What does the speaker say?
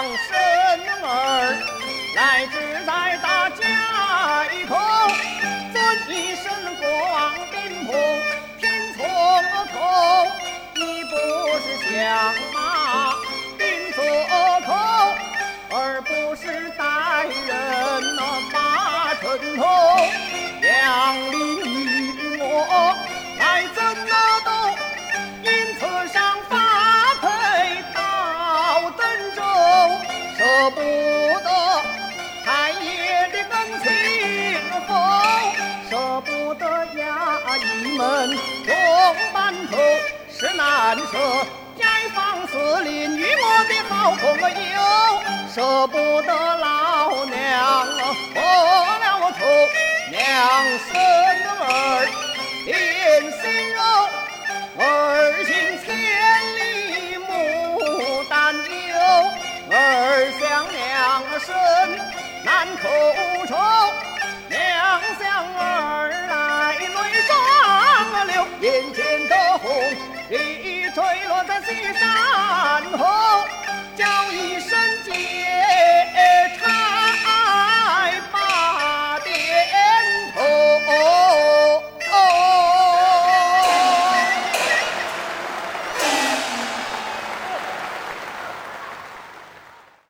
娘生衙役们众班头，是难舍。街坊四邻与我的好朋友，舍不得老娘破了头，娘生儿连心肉，儿行千里母担忧，儿想娘生难口坠落在西山。